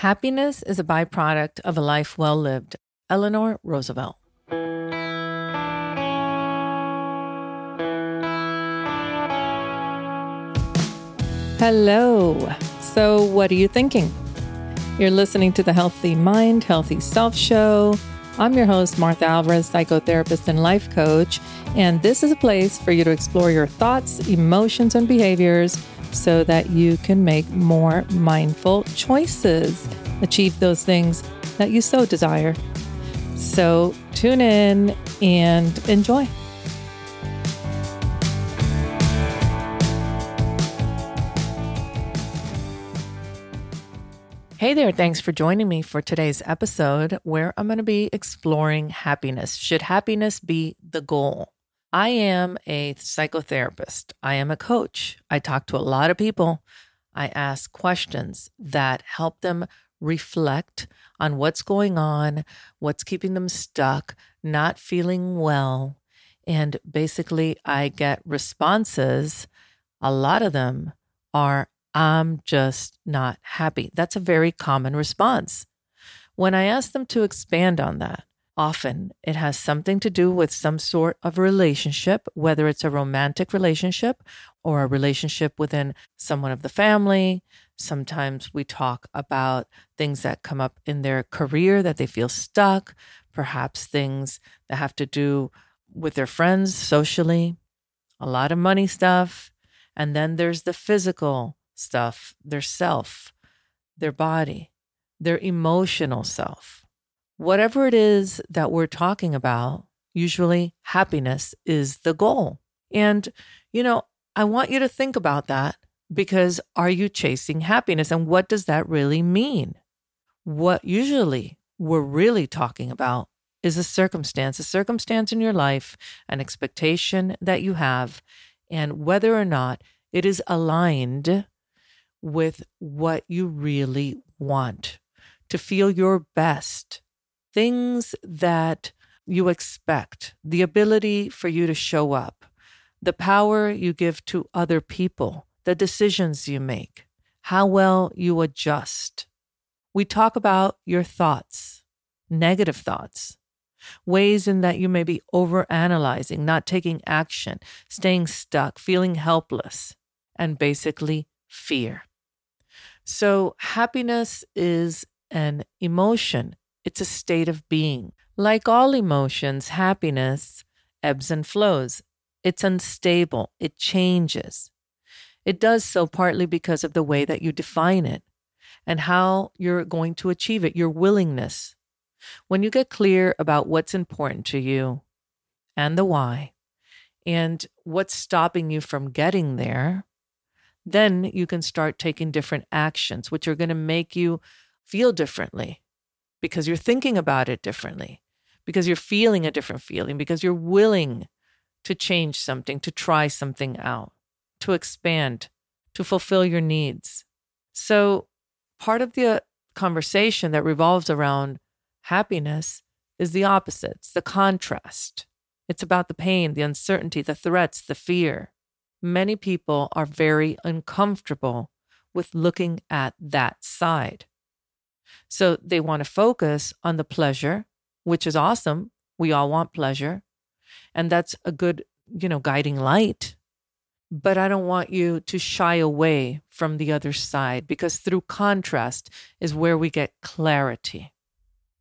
Happiness is a byproduct of a life well lived. Eleanor Roosevelt. Hello. So, what are you thinking? You're listening to the Healthy Mind, Healthy Self show. I'm your host, Martha Alvarez, psychotherapist and life coach. And this is a place for you to explore your thoughts, emotions, and behaviors so that you can make more mindful choices, achieve those things that you so desire. So tune in and enjoy. Hey there, thanks for joining me for today's episode where I'm going to be exploring happiness. Should happiness be the goal? I am a psychotherapist. I am a coach. I talk to a lot of people. I ask questions that help them reflect on what's going on, what's keeping them stuck, not feeling well. And basically, I get responses. A lot of them are, I'm just not happy. That's a very common response. When I ask them to expand on that, Often it has something to do with some sort of relationship, whether it's a romantic relationship or a relationship within someone of the family. Sometimes we talk about things that come up in their career that they feel stuck, perhaps things that have to do with their friends socially, a lot of money stuff. And then there's the physical stuff, their self, their body, their emotional self whatever it is that we're talking about, usually happiness is the goal. And, you know, I want you to think about that because are you chasing happiness? And what does that really mean? What usually we're really talking about is a circumstance, a circumstance in your life, an expectation that you have, and whether or not it is aligned with what you really want to feel your best, things that you expect, the ability for you to show up, the power you give to other people, the decisions you make, how well you adjust. We talk about your thoughts, negative thoughts, ways in that you may be overanalyzing, not taking action, staying stuck, feeling helpless, and basically fear. So, happiness is an emotion it's a state of being. Like all emotions, happiness ebbs and flows. It's unstable, it changes. It does so partly because of the way that you define it and how you're going to achieve it, your willingness. When you get clear about what's important to you and the why, and what's stopping you from getting there, then you can start taking different actions, which are going to make you feel differently because you're thinking about it differently, because you're feeling a different feeling, because you're willing to change something, to try something out, to expand, to fulfill your needs. So, part of the uh, conversation that revolves around happiness is the opposites, the contrast. It's about the pain, the uncertainty, the threats, the fear. Many people are very uncomfortable with looking at that side. So they want to focus on the pleasure, which is awesome. We all want pleasure. And that's a good, you know, guiding light. But I don't want you to shy away from the other side because through contrast is where we get clarity.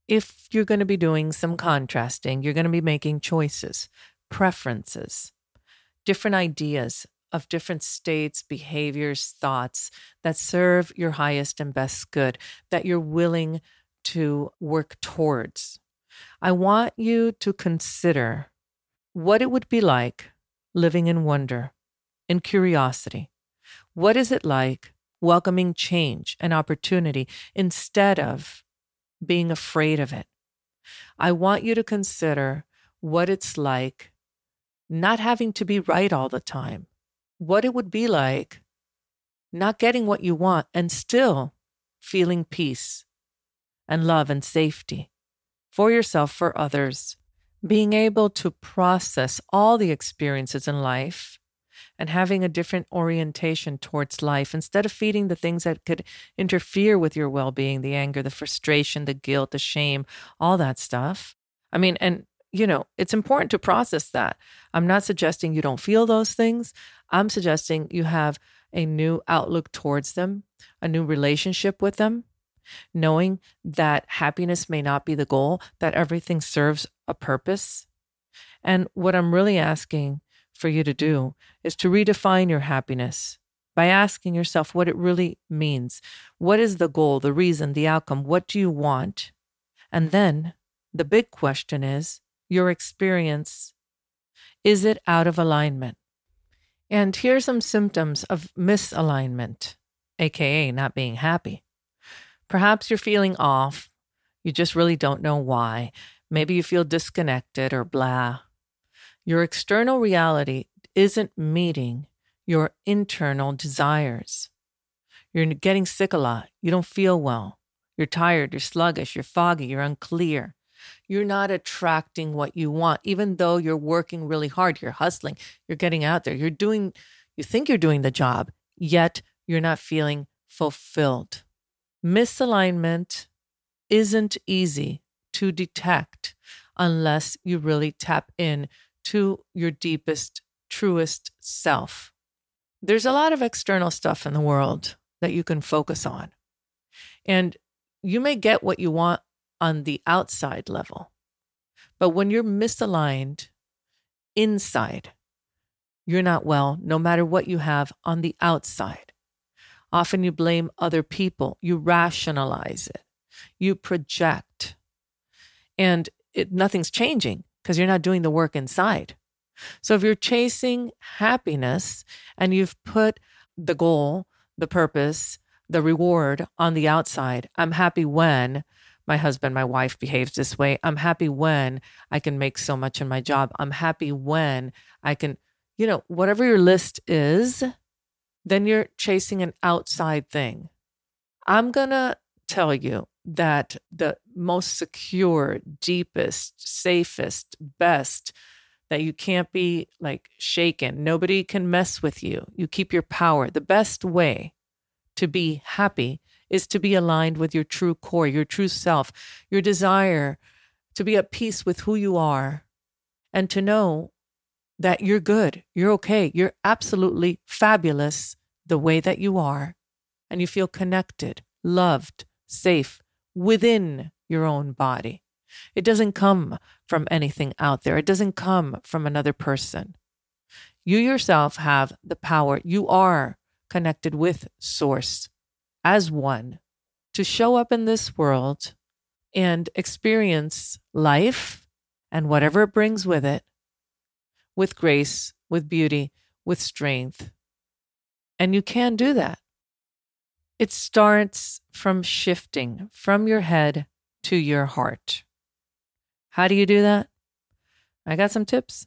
If you're going to be doing some contrasting, you're going to be making choices, preferences, different ideas of different states, behaviors, thoughts that serve your highest and best good, that you're willing to work towards. I want you to consider what it would be like living in wonder, in curiosity. What is it like welcoming change and opportunity instead of being afraid of it? I want you to consider what it's like not having to be right all the time, what it would be like not getting what you want and still feeling peace and love and safety for yourself, for others, being able to process all the experiences in life and having a different orientation towards life instead of feeding the things that could interfere with your well being the anger, the frustration, the guilt, the shame, all that stuff. I mean, and you know, it's important to process that. I'm not suggesting you don't feel those things. I'm suggesting you have a new outlook towards them, a new relationship with them, knowing that happiness may not be the goal, that everything serves a purpose. And what I'm really asking for you to do is to redefine your happiness by asking yourself what it really means. What is the goal, the reason, the outcome? What do you want? And then the big question is your experience is it out of alignment? And here's some symptoms of misalignment, aka not being happy. Perhaps you're feeling off. You just really don't know why. Maybe you feel disconnected or blah. Your external reality isn't meeting your internal desires. You're getting sick a lot. You don't feel well. You're tired. You're sluggish. You're foggy. You're unclear. You're not attracting what you want, even though you're working really hard. You're hustling. You're getting out there. You're doing, you think you're doing the job, yet you're not feeling fulfilled. Misalignment isn't easy to detect unless you really tap in to your deepest, truest self. There's a lot of external stuff in the world that you can focus on. And you may get what you want on the outside level. But when you're misaligned inside, you're not well, no matter what you have on the outside. Often you blame other people, you rationalize it, you project, and it, nothing's changing because you're not doing the work inside. So if you're chasing happiness and you've put the goal, the purpose, the reward on the outside, I'm happy when my husband, my wife behaves this way. I'm happy when I can make so much in my job. I'm happy when I can, you know, whatever your list is, then you're chasing an outside thing. I'm going to tell you that the most secure, deepest, safest, best, that you can't be like shaken. Nobody can mess with you. You keep your power. The best way to be happy is to be aligned with your true core, your true self, your desire to be at peace with who you are and to know that you're good, you're okay, you're absolutely fabulous the way that you are, and you feel connected, loved, safe within your own body. It doesn't come from anything out there, it doesn't come from another person. You yourself have the power. You are connected with Source as one to show up in this world and experience life and whatever it brings with it with grace, with beauty, with strength. And you can do that. It starts from shifting from your head to your heart. How do you do that? I got some tips.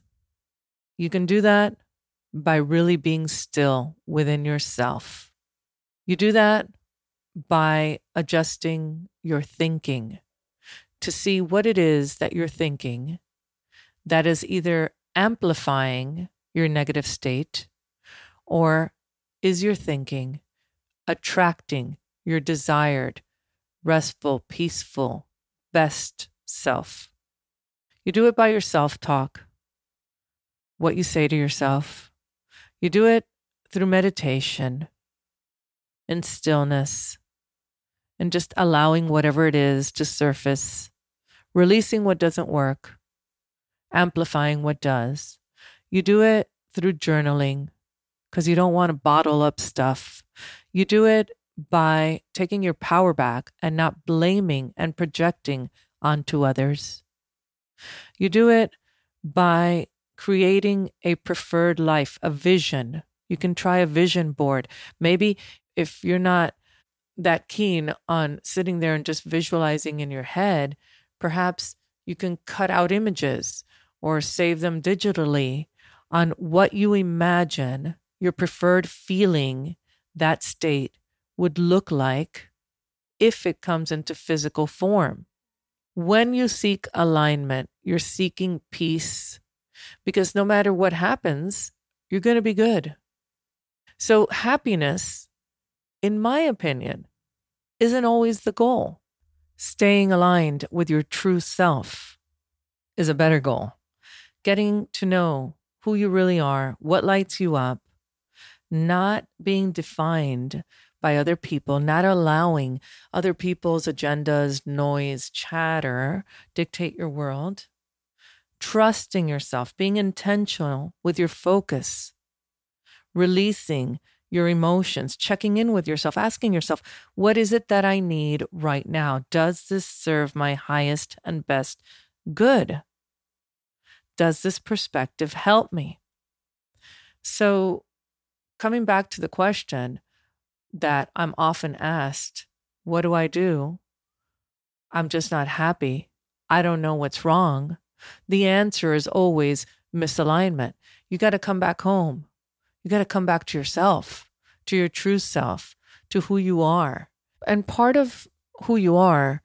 You can do that by really being still within yourself. You do that by adjusting your thinking to see what it is that you're thinking that is either amplifying your negative state or is your thinking attracting your desired, restful, peaceful, best self. You do it by your self talk, what you say to yourself. You do it through meditation and stillness and just allowing whatever it is to surface, releasing what doesn't work, amplifying what does. You do it through journaling because you don't want to bottle up stuff. You do it by taking your power back and not blaming and projecting onto others. You do it by creating a preferred life, a vision. You can try a vision board. Maybe if you're not that keen on sitting there and just visualizing in your head, perhaps you can cut out images or save them digitally on what you imagine your preferred feeling, that state would look like if it comes into physical form. When you seek alignment, you're seeking peace because no matter what happens, you're going to be good. So, happiness, in my opinion, isn't always the goal. Staying aligned with your true self is a better goal. Getting to know who you really are, what lights you up, not being defined by other people, not allowing other people's agendas, noise, chatter dictate your world, trusting yourself, being intentional with your focus, releasing your emotions, checking in with yourself, asking yourself, what is it that I need right now? Does this serve my highest and best good? Does this perspective help me? So, coming back to the question that I'm often asked, what do I do? I'm just not happy. I don't know what's wrong. The answer is always misalignment. You got to come back home. You got to come back to yourself, to your true self, to who you are. And part of who you are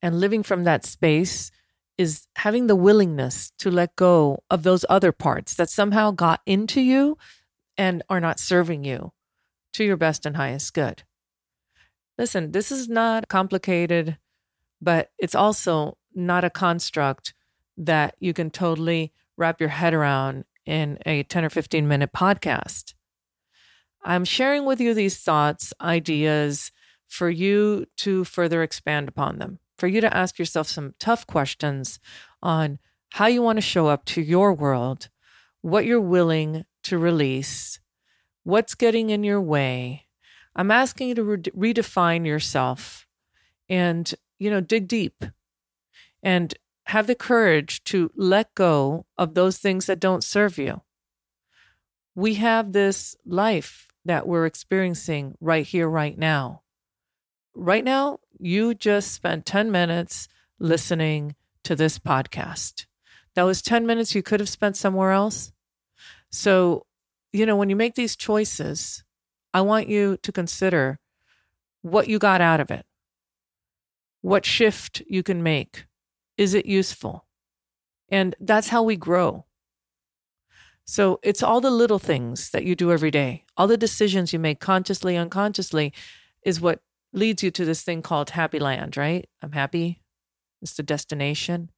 and living from that space is having the willingness to let go of those other parts that somehow got into you and are not serving you to your best and highest good. Listen, this is not complicated, but it's also not a construct that you can totally wrap your head around in a 10 or 15 minute podcast. I'm sharing with you these thoughts, ideas for you to further expand upon them, for you to ask yourself some tough questions on how you want to show up to your world, what you're willing to release, what's getting in your way. I'm asking you to re- redefine yourself and, you know, dig deep and have the courage to let go of those things that don't serve you. We have this life that we're experiencing right here, right now. Right now, you just spent 10 minutes listening to this podcast. That was 10 minutes you could have spent somewhere else. So, you know, when you make these choices, I want you to consider what you got out of it, what shift you can make is it useful? And that's how we grow. So it's all the little things that you do every day, all the decisions you make consciously, unconsciously, is what leads you to this thing called happy land, right? I'm happy. It's the destination.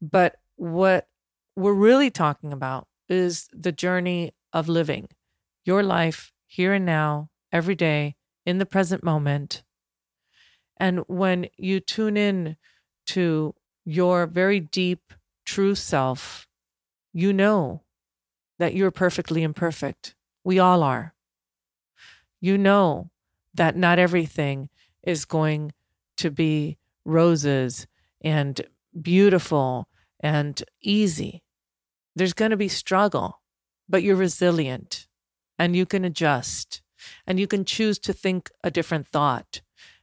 But what we're really talking about is the journey of living your life here and now, every day, in the present moment. And when you tune in to your very deep, true self, you know that you're perfectly imperfect. We all are. You know that not everything is going to be roses and beautiful and easy. There's going to be struggle, but you're resilient and you can adjust and you can choose to think a different thought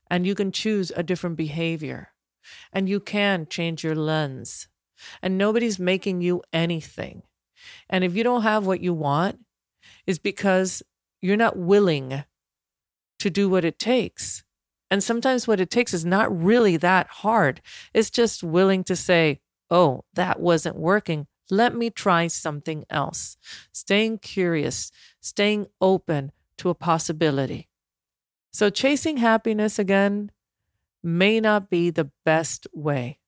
and you can choose a different behavior and you can change your lens. And nobody's making you anything. And if you don't have what you want, is because you're not willing to do what it takes. And sometimes what it takes is not really that hard. It's just willing to say, oh, that wasn't working. Let me try something else. Staying curious, staying open to a possibility. So, chasing happiness again may not be the best way.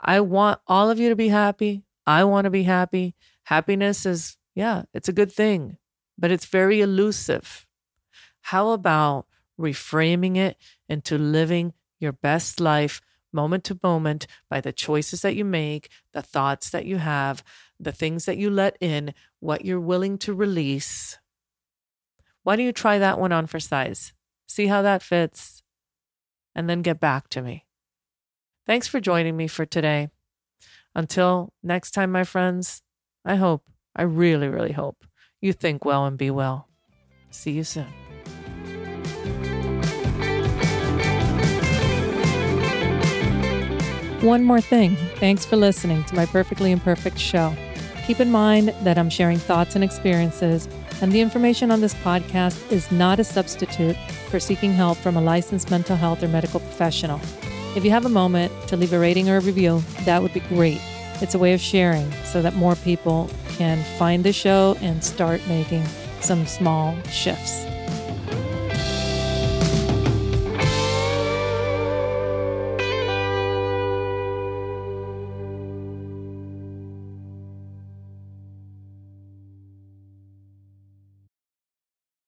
I want all of you to be happy. I want to be happy. Happiness is, yeah, it's a good thing, but it's very elusive. How about reframing it into living your best life moment to moment by the choices that you make, the thoughts that you have, the things that you let in, what you're willing to release? Why don't you try that one on for size? See how that fits and then get back to me. Thanks for joining me for today. Until next time, my friends, I hope, I really, really hope you think well and be well. See you soon. One more thing. Thanks for listening to my Perfectly Imperfect show. Keep in mind that I'm sharing thoughts and experiences, and the information on this podcast is not a substitute for seeking help from a licensed mental health or medical professional. If you have a moment to leave a rating or a review, that would be great. It's a way of sharing so that more people can find the show and start making some small shifts.